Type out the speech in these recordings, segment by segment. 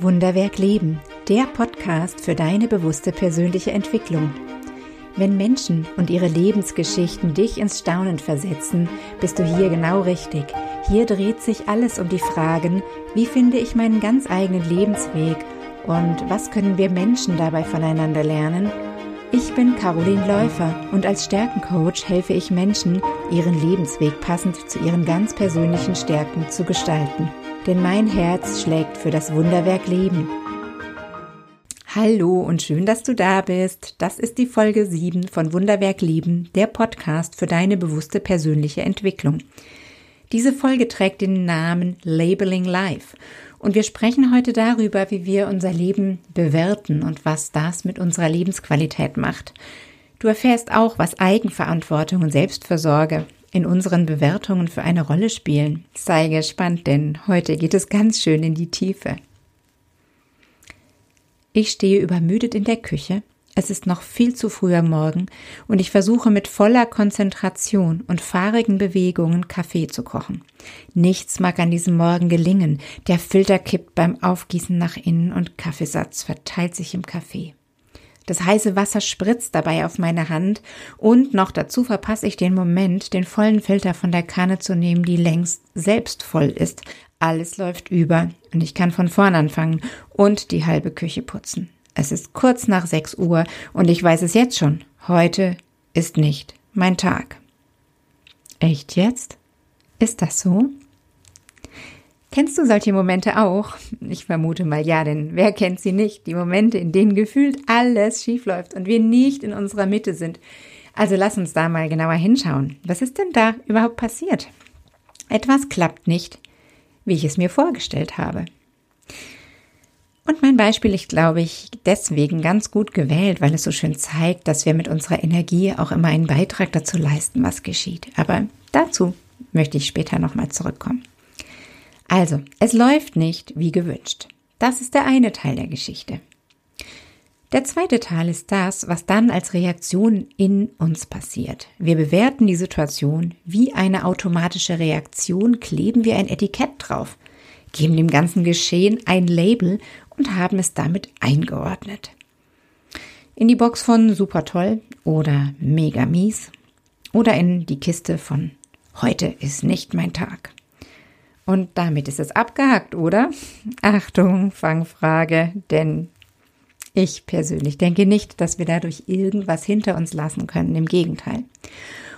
Wunderwerk Leben, der Podcast für deine bewusste persönliche Entwicklung. Wenn Menschen und ihre Lebensgeschichten dich ins Staunen versetzen, bist du hier genau richtig. Hier dreht sich alles um die Fragen, wie finde ich meinen ganz eigenen Lebensweg und was können wir Menschen dabei voneinander lernen? Ich bin Caroline Läufer und als Stärkencoach helfe ich Menschen, ihren Lebensweg passend zu ihren ganz persönlichen Stärken zu gestalten denn mein Herz schlägt für das Wunderwerk Leben. Hallo und schön, dass du da bist. Das ist die Folge 7 von Wunderwerk Leben, der Podcast für deine bewusste persönliche Entwicklung. Diese Folge trägt den Namen Labeling Life und wir sprechen heute darüber, wie wir unser Leben bewerten und was das mit unserer Lebensqualität macht. Du erfährst auch, was Eigenverantwortung und Selbstversorge in unseren Bewertungen für eine Rolle spielen. Sei gespannt, denn heute geht es ganz schön in die Tiefe. Ich stehe übermüdet in der Küche. Es ist noch viel zu früh am Morgen und ich versuche mit voller Konzentration und fahrigen Bewegungen Kaffee zu kochen. Nichts mag an diesem Morgen gelingen. Der Filter kippt beim Aufgießen nach innen und Kaffeesatz verteilt sich im Kaffee. Das heiße Wasser spritzt dabei auf meine Hand und noch dazu verpasse ich den Moment, den vollen Filter von der Kanne zu nehmen, die längst selbst voll ist. Alles läuft über und ich kann von vorn anfangen und die halbe Küche putzen. Es ist kurz nach 6 Uhr und ich weiß es jetzt schon. Heute ist nicht mein Tag. Echt jetzt? Ist das so? Kennst du solche Momente auch? Ich vermute mal ja, denn wer kennt sie nicht? Die Momente, in denen gefühlt alles schiefläuft und wir nicht in unserer Mitte sind. Also lass uns da mal genauer hinschauen. Was ist denn da überhaupt passiert? Etwas klappt nicht, wie ich es mir vorgestellt habe. Und mein Beispiel ist, glaube ich, deswegen ganz gut gewählt, weil es so schön zeigt, dass wir mit unserer Energie auch immer einen Beitrag dazu leisten, was geschieht. Aber dazu möchte ich später nochmal zurückkommen. Also, es läuft nicht wie gewünscht. Das ist der eine Teil der Geschichte. Der zweite Teil ist das, was dann als Reaktion in uns passiert. Wir bewerten die Situation wie eine automatische Reaktion, kleben wir ein Etikett drauf, geben dem ganzen Geschehen ein Label und haben es damit eingeordnet. In die Box von super toll oder mega mies oder in die Kiste von heute ist nicht mein Tag. Und damit ist es abgehakt, oder? Achtung, Fangfrage, denn ich persönlich denke nicht, dass wir dadurch irgendwas hinter uns lassen können, im Gegenteil.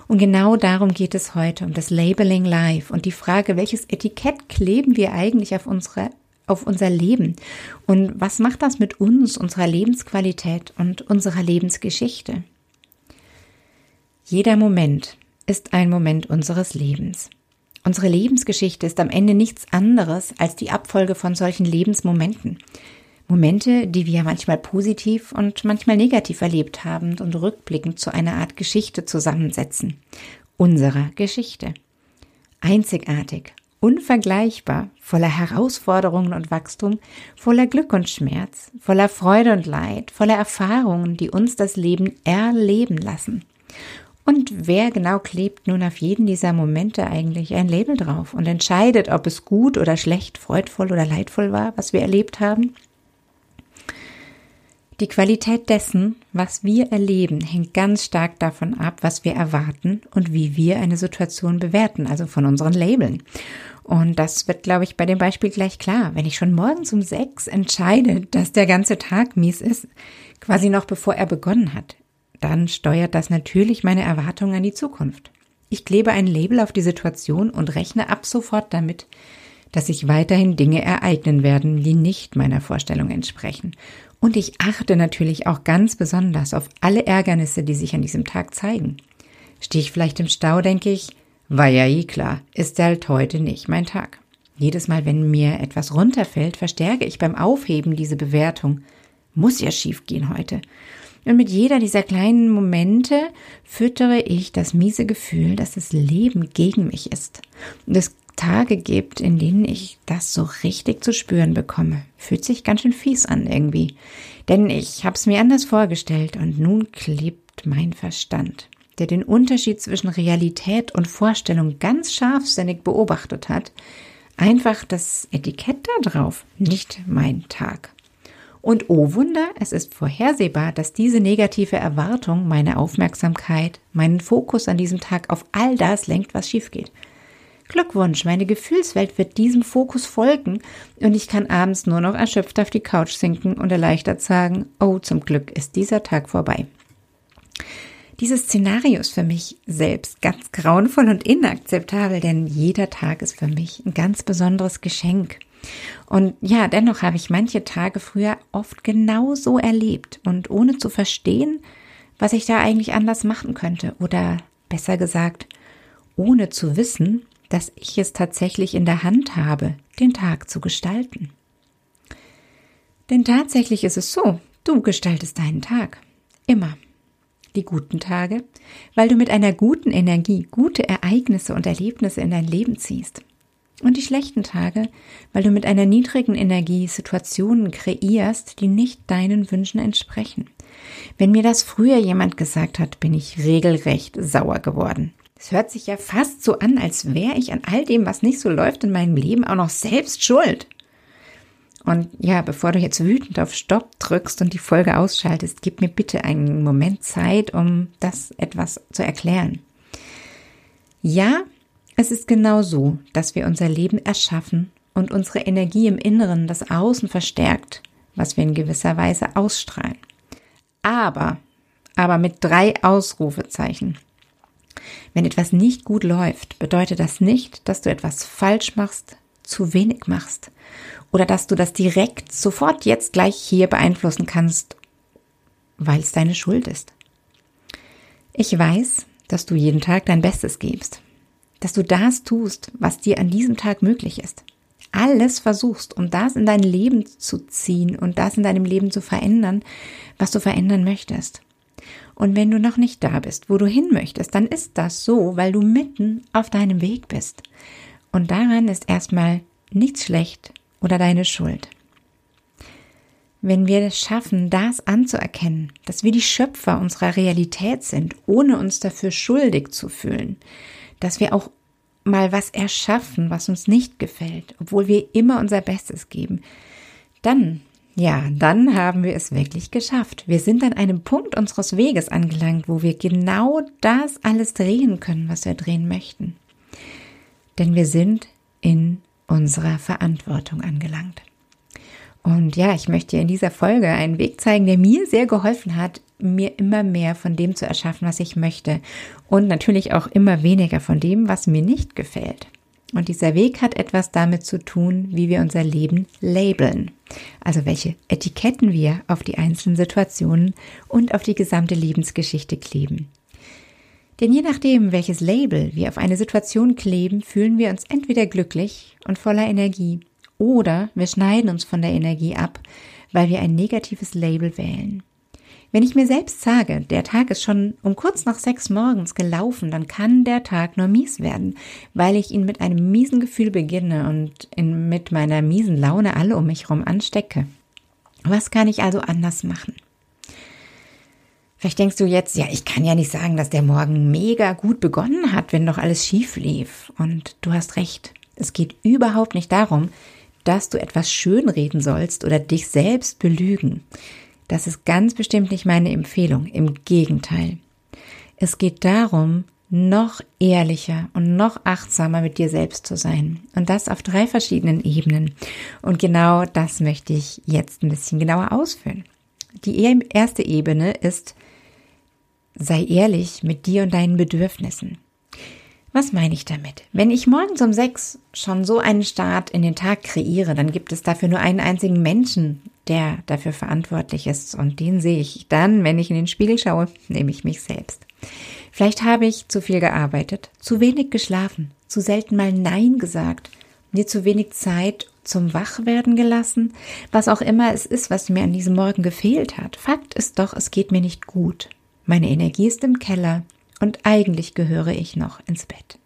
Und genau darum geht es heute, um das Labeling Life und die Frage, welches Etikett kleben wir eigentlich auf unsere auf unser Leben und was macht das mit uns, unserer Lebensqualität und unserer Lebensgeschichte? Jeder Moment ist ein Moment unseres Lebens. Unsere Lebensgeschichte ist am Ende nichts anderes als die Abfolge von solchen Lebensmomenten. Momente, die wir manchmal positiv und manchmal negativ erlebt haben und rückblickend zu einer Art Geschichte zusammensetzen. Unserer Geschichte. Einzigartig, unvergleichbar, voller Herausforderungen und Wachstum, voller Glück und Schmerz, voller Freude und Leid, voller Erfahrungen, die uns das Leben erleben lassen. Und wer genau klebt nun auf jeden dieser Momente eigentlich ein Label drauf und entscheidet, ob es gut oder schlecht, freudvoll oder leidvoll war, was wir erlebt haben? Die Qualität dessen, was wir erleben, hängt ganz stark davon ab, was wir erwarten und wie wir eine Situation bewerten, also von unseren Labeln. Und das wird, glaube ich, bei dem Beispiel gleich klar. Wenn ich schon morgens um sechs entscheide, dass der ganze Tag mies ist, quasi noch bevor er begonnen hat, dann steuert das natürlich meine Erwartungen an die Zukunft. Ich klebe ein Label auf die Situation und rechne ab sofort damit, dass sich weiterhin Dinge ereignen werden, die nicht meiner Vorstellung entsprechen. Und ich achte natürlich auch ganz besonders auf alle Ärgernisse, die sich an diesem Tag zeigen. Stehe ich vielleicht im Stau, denke ich, war ja eh klar, ist halt heute nicht mein Tag. Jedes Mal, wenn mir etwas runterfällt, verstärke ich beim Aufheben diese Bewertung. Muss ja schief gehen heute. Und mit jeder dieser kleinen Momente füttere ich das miese Gefühl, dass das Leben gegen mich ist. Und es Tage gibt, in denen ich das so richtig zu spüren bekomme. Fühlt sich ganz schön fies an irgendwie. Denn ich hab's mir anders vorgestellt und nun klebt mein Verstand, der den Unterschied zwischen Realität und Vorstellung ganz scharfsinnig beobachtet hat, Einfach das Etikett da drauf, nicht mein Tag. Und oh Wunder, es ist vorhersehbar, dass diese negative Erwartung meine Aufmerksamkeit, meinen Fokus an diesem Tag auf all das lenkt, was schief geht. Glückwunsch, meine Gefühlswelt wird diesem Fokus folgen und ich kann abends nur noch erschöpft auf die Couch sinken und erleichtert sagen, oh, zum Glück ist dieser Tag vorbei. Dieses Szenario ist für mich selbst ganz grauenvoll und inakzeptabel, denn jeder Tag ist für mich ein ganz besonderes Geschenk. Und ja, dennoch habe ich manche Tage früher oft genau so erlebt und ohne zu verstehen, was ich da eigentlich anders machen könnte oder besser gesagt, ohne zu wissen, dass ich es tatsächlich in der Hand habe, den Tag zu gestalten. Denn tatsächlich ist es so, du gestaltest deinen Tag. Immer. Die guten Tage, weil du mit einer guten Energie gute Ereignisse und Erlebnisse in dein Leben ziehst. Und die schlechten Tage, weil du mit einer niedrigen Energie Situationen kreierst, die nicht deinen Wünschen entsprechen. Wenn mir das früher jemand gesagt hat, bin ich regelrecht sauer geworden. Es hört sich ja fast so an, als wäre ich an all dem, was nicht so läuft in meinem Leben, auch noch selbst schuld. Und ja, bevor du jetzt wütend auf Stopp drückst und die Folge ausschaltest, gib mir bitte einen Moment Zeit, um das etwas zu erklären. Ja, es ist genau so, dass wir unser Leben erschaffen und unsere Energie im Inneren das Außen verstärkt, was wir in gewisser Weise ausstrahlen. Aber, aber mit drei Ausrufezeichen. Wenn etwas nicht gut läuft, bedeutet das nicht, dass du etwas falsch machst, zu wenig machst oder dass du das direkt sofort jetzt gleich hier beeinflussen kannst, weil es deine Schuld ist. Ich weiß, dass du jeden Tag dein Bestes gibst dass du das tust, was dir an diesem Tag möglich ist. Alles versuchst, um das in dein Leben zu ziehen und das in deinem Leben zu verändern, was du verändern möchtest. Und wenn du noch nicht da bist, wo du hin möchtest, dann ist das so, weil du mitten auf deinem Weg bist. Und daran ist erstmal nichts schlecht oder deine Schuld. Wenn wir es schaffen, das anzuerkennen, dass wir die Schöpfer unserer Realität sind, ohne uns dafür schuldig zu fühlen, dass wir auch mal was erschaffen, was uns nicht gefällt, obwohl wir immer unser Bestes geben, dann, ja, dann haben wir es wirklich geschafft. Wir sind an einem Punkt unseres Weges angelangt, wo wir genau das alles drehen können, was wir drehen möchten. Denn wir sind in unserer Verantwortung angelangt. Und ja, ich möchte dir in dieser Folge einen Weg zeigen, der mir sehr geholfen hat, mir immer mehr von dem zu erschaffen, was ich möchte. Und natürlich auch immer weniger von dem, was mir nicht gefällt. Und dieser Weg hat etwas damit zu tun, wie wir unser Leben labeln. Also welche Etiketten wir auf die einzelnen Situationen und auf die gesamte Lebensgeschichte kleben. Denn je nachdem, welches Label wir auf eine Situation kleben, fühlen wir uns entweder glücklich und voller Energie oder wir schneiden uns von der Energie ab, weil wir ein negatives Label wählen. Wenn ich mir selbst sage, der Tag ist schon um kurz nach sechs morgens gelaufen, dann kann der Tag nur mies werden, weil ich ihn mit einem miesen Gefühl beginne und in, mit meiner miesen Laune alle um mich herum anstecke. Was kann ich also anders machen? Vielleicht denkst du jetzt, ja, ich kann ja nicht sagen, dass der Morgen mega gut begonnen hat, wenn doch alles schief lief. Und du hast recht. Es geht überhaupt nicht darum, dass du etwas schönreden sollst oder dich selbst belügen. Das ist ganz bestimmt nicht meine Empfehlung. Im Gegenteil. Es geht darum, noch ehrlicher und noch achtsamer mit dir selbst zu sein. Und das auf drei verschiedenen Ebenen. Und genau das möchte ich jetzt ein bisschen genauer ausführen. Die erste Ebene ist, sei ehrlich mit dir und deinen Bedürfnissen. Was meine ich damit? Wenn ich morgens um sechs schon so einen Start in den Tag kreiere, dann gibt es dafür nur einen einzigen Menschen, der dafür verantwortlich ist. Und den sehe ich dann, wenn ich in den Spiegel schaue, nämlich mich selbst. Vielleicht habe ich zu viel gearbeitet, zu wenig geschlafen, zu selten mal Nein gesagt, mir zu wenig Zeit zum Wachwerden gelassen, was auch immer es ist, was mir an diesem Morgen gefehlt hat. Fakt ist doch, es geht mir nicht gut. Meine Energie ist im Keller und eigentlich gehöre ich noch ins Bett.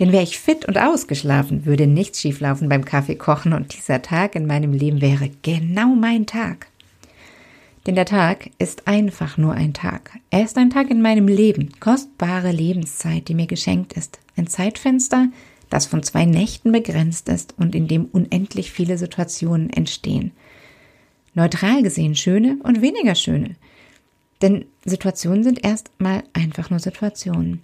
Denn wäre ich fit und ausgeschlafen, würde nichts schieflaufen beim Kaffee kochen und dieser Tag in meinem Leben wäre genau mein Tag. Denn der Tag ist einfach nur ein Tag. Er ist ein Tag in meinem Leben, kostbare Lebenszeit, die mir geschenkt ist. Ein Zeitfenster, das von zwei Nächten begrenzt ist und in dem unendlich viele Situationen entstehen. Neutral gesehen schöne und weniger schöne. Denn Situationen sind erstmal einfach nur Situationen.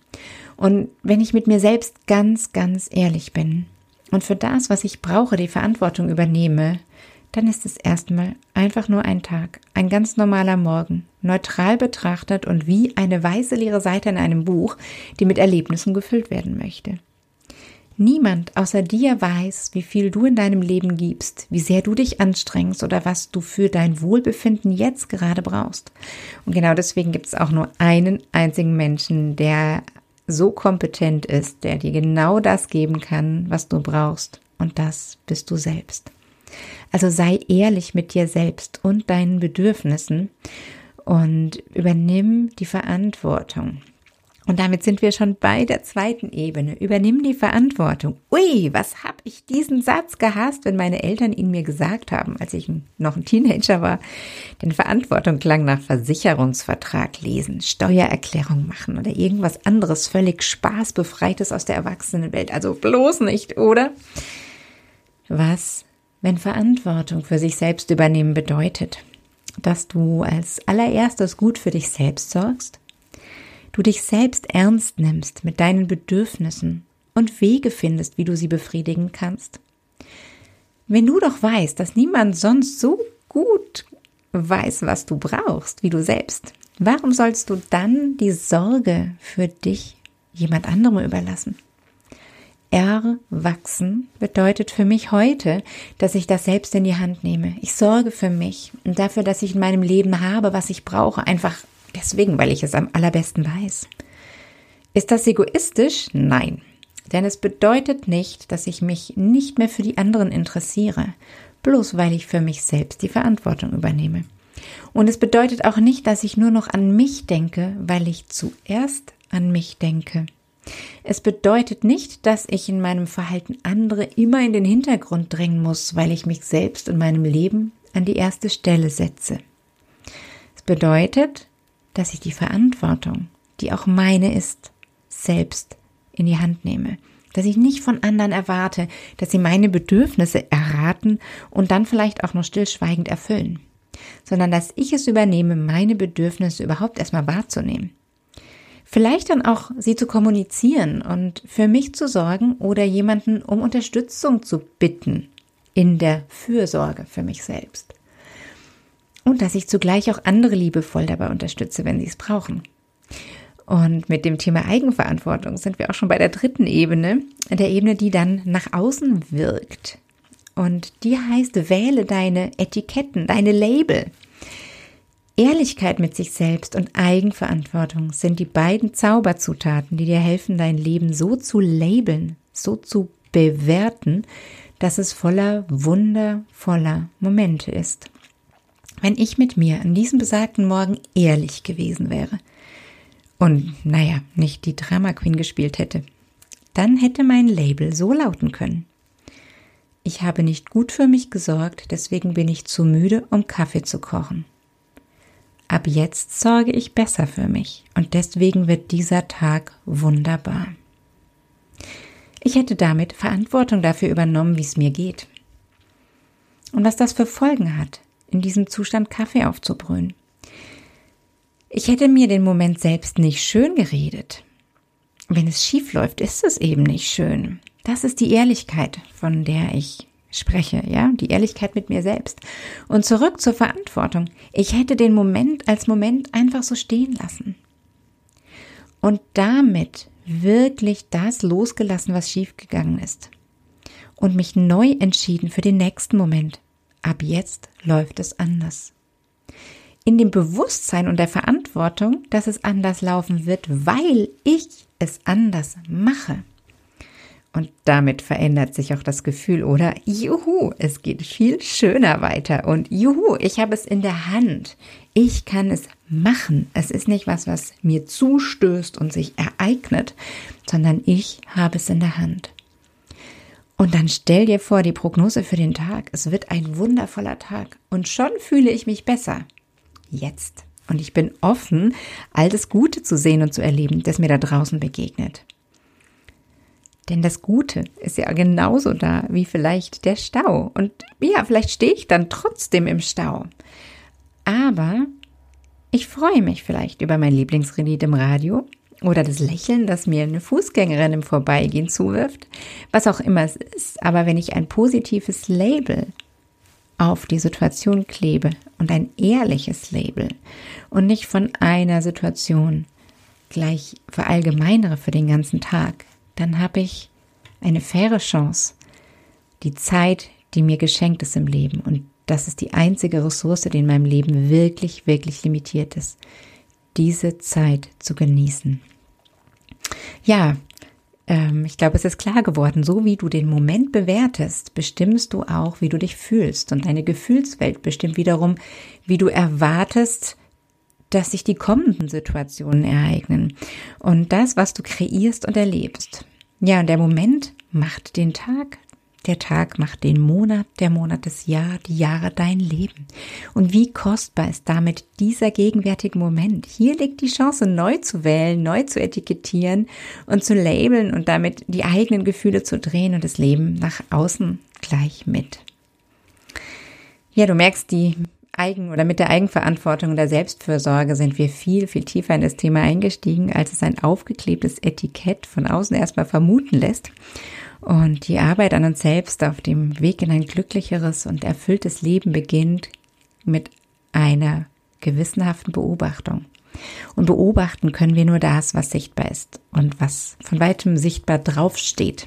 Und wenn ich mit mir selbst ganz, ganz ehrlich bin und für das, was ich brauche, die Verantwortung übernehme, dann ist es erstmal einfach nur ein Tag, ein ganz normaler Morgen, neutral betrachtet und wie eine weiße leere Seite in einem Buch, die mit Erlebnissen gefüllt werden möchte. Niemand außer dir weiß, wie viel du in deinem Leben gibst, wie sehr du dich anstrengst oder was du für dein Wohlbefinden jetzt gerade brauchst. Und genau deswegen gibt es auch nur einen einzigen Menschen, der so kompetent ist, der dir genau das geben kann, was du brauchst. Und das bist du selbst. Also sei ehrlich mit dir selbst und deinen Bedürfnissen und übernimm die Verantwortung. Und damit sind wir schon bei der zweiten Ebene. Übernimm die Verantwortung. Ui, was hab ich diesen Satz gehasst, wenn meine Eltern ihn mir gesagt haben, als ich noch ein Teenager war. Denn Verantwortung klang nach Versicherungsvertrag lesen, Steuererklärung machen oder irgendwas anderes völlig spaßbefreites aus der Erwachsenenwelt. Also bloß nicht, oder? Was wenn Verantwortung für sich selbst übernehmen bedeutet, dass du als allererstes gut für dich selbst sorgst, du dich selbst ernst nimmst mit deinen Bedürfnissen und Wege findest, wie du sie befriedigen kannst. Wenn du doch weißt, dass niemand sonst so gut weiß, was du brauchst, wie du selbst, warum sollst du dann die Sorge für dich jemand anderem überlassen? Erwachsen bedeutet für mich heute, dass ich das selbst in die Hand nehme. Ich sorge für mich und dafür, dass ich in meinem Leben habe, was ich brauche, einfach deswegen, weil ich es am allerbesten weiß. Ist das egoistisch? Nein. Denn es bedeutet nicht, dass ich mich nicht mehr für die anderen interessiere, bloß weil ich für mich selbst die Verantwortung übernehme. Und es bedeutet auch nicht, dass ich nur noch an mich denke, weil ich zuerst an mich denke. Es bedeutet nicht, dass ich in meinem Verhalten andere immer in den Hintergrund drängen muss, weil ich mich selbst und meinem Leben an die erste Stelle setze. Es bedeutet, dass ich die Verantwortung, die auch meine ist, selbst in die Hand nehme. Dass ich nicht von anderen erwarte, dass sie meine Bedürfnisse erraten und dann vielleicht auch noch stillschweigend erfüllen, sondern dass ich es übernehme, meine Bedürfnisse überhaupt erstmal wahrzunehmen Vielleicht dann auch sie zu kommunizieren und für mich zu sorgen oder jemanden um Unterstützung zu bitten in der Fürsorge für mich selbst. Und dass ich zugleich auch andere liebevoll dabei unterstütze, wenn sie es brauchen. Und mit dem Thema Eigenverantwortung sind wir auch schon bei der dritten Ebene, der Ebene, die dann nach außen wirkt. Und die heißt, wähle deine Etiketten, deine Label. Ehrlichkeit mit sich selbst und Eigenverantwortung sind die beiden Zauberzutaten, die dir helfen, dein Leben so zu labeln, so zu bewerten, dass es voller wundervoller Momente ist. Wenn ich mit mir an diesem besagten Morgen ehrlich gewesen wäre und, naja, nicht die Drama Queen gespielt hätte, dann hätte mein Label so lauten können. Ich habe nicht gut für mich gesorgt, deswegen bin ich zu müde, um Kaffee zu kochen. Ab jetzt sorge ich besser für mich und deswegen wird dieser Tag wunderbar. Ich hätte damit Verantwortung dafür übernommen, wie es mir geht. Und was das für Folgen hat, in diesem Zustand Kaffee aufzubrühen. Ich hätte mir den Moment selbst nicht schön geredet. Wenn es schief läuft, ist es eben nicht schön. Das ist die Ehrlichkeit, von der ich spreche, ja, die Ehrlichkeit mit mir selbst. Und zurück zur Verantwortung. Ich hätte den Moment als Moment einfach so stehen lassen. Und damit wirklich das losgelassen, was schiefgegangen ist. Und mich neu entschieden für den nächsten Moment. Ab jetzt läuft es anders. In dem Bewusstsein und der Verantwortung, dass es anders laufen wird, weil ich es anders mache. Und damit verändert sich auch das Gefühl, oder? Juhu, es geht viel schöner weiter. Und juhu, ich habe es in der Hand. Ich kann es machen. Es ist nicht was, was mir zustößt und sich ereignet, sondern ich habe es in der Hand. Und dann stell dir vor, die Prognose für den Tag. Es wird ein wundervoller Tag. Und schon fühle ich mich besser. Jetzt. Und ich bin offen, all das Gute zu sehen und zu erleben, das mir da draußen begegnet. Denn das Gute ist ja genauso da wie vielleicht der Stau. Und ja, vielleicht stehe ich dann trotzdem im Stau. Aber ich freue mich vielleicht über mein Lieblingsrelied im Radio oder das Lächeln, das mir eine Fußgängerin im Vorbeigehen zuwirft, was auch immer es ist. Aber wenn ich ein positives Label auf die Situation klebe und ein ehrliches Label und nicht von einer Situation gleich verallgemeinere für den ganzen Tag, dann habe ich eine faire Chance, die Zeit, die mir geschenkt ist im Leben. Und das ist die einzige Ressource, die in meinem Leben wirklich, wirklich limitiert ist, diese Zeit zu genießen. Ja, ähm, ich glaube, es ist klar geworden, so wie du den Moment bewertest, bestimmst du auch, wie du dich fühlst. Und deine Gefühlswelt bestimmt wiederum, wie du erwartest, dass sich die kommenden Situationen ereignen. Und das, was du kreierst und erlebst. Ja, und der Moment macht den Tag, der Tag macht den Monat, der Monat das Jahr, die Jahre dein Leben. Und wie kostbar ist damit dieser gegenwärtige Moment? Hier liegt die Chance, neu zu wählen, neu zu etikettieren und zu labeln und damit die eigenen Gefühle zu drehen und das Leben nach außen gleich mit. Ja, du merkst, die Eigen- oder mit der Eigenverantwortung und der Selbstfürsorge sind wir viel, viel tiefer in das Thema eingestiegen, als es ein aufgeklebtes Etikett von außen erstmal vermuten lässt. Und die Arbeit an uns selbst auf dem Weg in ein glücklicheres und erfülltes Leben beginnt mit einer gewissenhaften Beobachtung. Und beobachten können wir nur das, was sichtbar ist und was von weitem sichtbar draufsteht.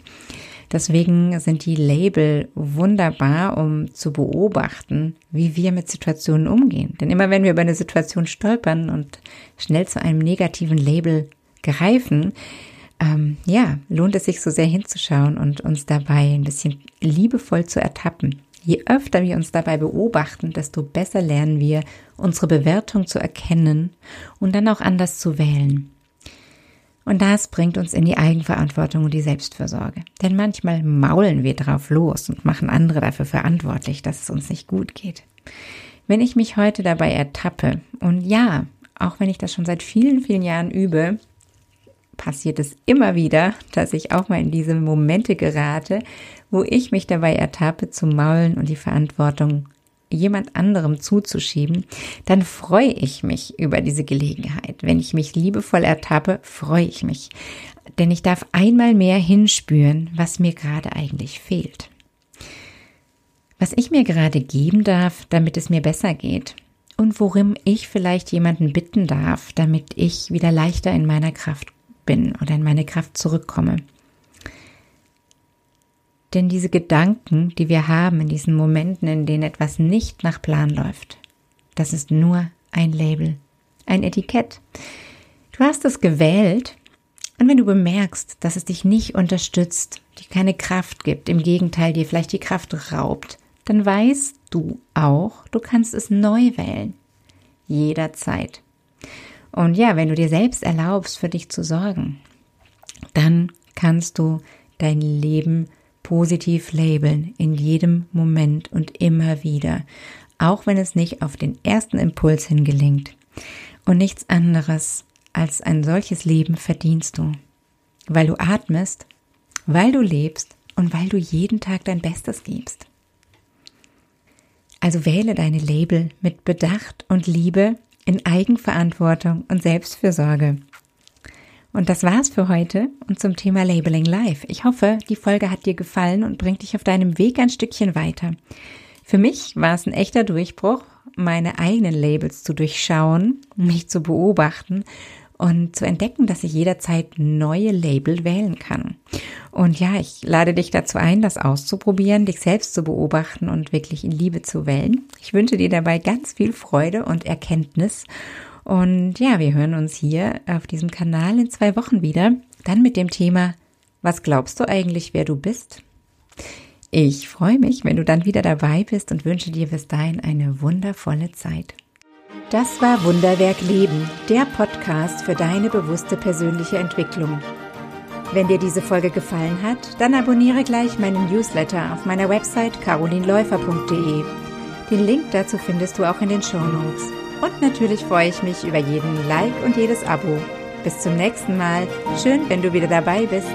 Deswegen sind die Label wunderbar, um zu beobachten, wie wir mit Situationen umgehen. Denn immer wenn wir über eine Situation stolpern und schnell zu einem negativen Label greifen, ähm, ja, lohnt es sich so sehr hinzuschauen und uns dabei ein bisschen liebevoll zu ertappen. Je öfter wir uns dabei beobachten, desto besser lernen wir, unsere Bewertung zu erkennen und dann auch anders zu wählen. Und das bringt uns in die Eigenverantwortung und die Selbstfürsorge. Denn manchmal maulen wir drauf los und machen andere dafür verantwortlich, dass es uns nicht gut geht. Wenn ich mich heute dabei ertappe, und ja, auch wenn ich das schon seit vielen, vielen Jahren übe, passiert es immer wieder, dass ich auch mal in diese Momente gerate, wo ich mich dabei ertappe zu maulen und die Verantwortung jemand anderem zuzuschieben, dann freue ich mich über diese Gelegenheit. Wenn ich mich liebevoll ertappe, freue ich mich. Denn ich darf einmal mehr hinspüren, was mir gerade eigentlich fehlt. Was ich mir gerade geben darf, damit es mir besser geht. Und worum ich vielleicht jemanden bitten darf, damit ich wieder leichter in meiner Kraft bin oder in meine Kraft zurückkomme. Denn diese Gedanken, die wir haben in diesen Momenten, in denen etwas nicht nach Plan läuft, das ist nur ein Label, ein Etikett. Du hast es gewählt und wenn du bemerkst, dass es dich nicht unterstützt, dir keine Kraft gibt, im Gegenteil dir vielleicht die Kraft raubt, dann weißt du auch, du kannst es neu wählen. Jederzeit. Und ja, wenn du dir selbst erlaubst, für dich zu sorgen, dann kannst du dein Leben positiv labeln in jedem Moment und immer wieder, auch wenn es nicht auf den ersten Impuls hin gelingt. Und nichts anderes als ein solches Leben verdienst du, weil du atmest, weil du lebst und weil du jeden Tag dein Bestes gibst. Also wähle deine Label mit Bedacht und Liebe in Eigenverantwortung und Selbstfürsorge. Und das war's für heute und zum Thema Labeling Live. Ich hoffe, die Folge hat dir gefallen und bringt dich auf deinem Weg ein Stückchen weiter. Für mich war es ein echter Durchbruch, meine eigenen Labels zu durchschauen, mich zu beobachten und zu entdecken, dass ich jederzeit neue Label wählen kann. Und ja, ich lade dich dazu ein, das auszuprobieren, dich selbst zu beobachten und wirklich in Liebe zu wählen. Ich wünsche dir dabei ganz viel Freude und Erkenntnis. Und ja, wir hören uns hier auf diesem Kanal in zwei Wochen wieder. Dann mit dem Thema, was glaubst du eigentlich, wer du bist? Ich freue mich, wenn du dann wieder dabei bist und wünsche dir bis dahin eine wundervolle Zeit. Das war Wunderwerk Leben, der Podcast für deine bewusste persönliche Entwicklung. Wenn dir diese Folge gefallen hat, dann abonniere gleich meinen Newsletter auf meiner Website carolinläufer.de. Den Link dazu findest du auch in den Show Notes. Und natürlich freue ich mich über jeden Like und jedes Abo. Bis zum nächsten Mal. Schön, wenn du wieder dabei bist.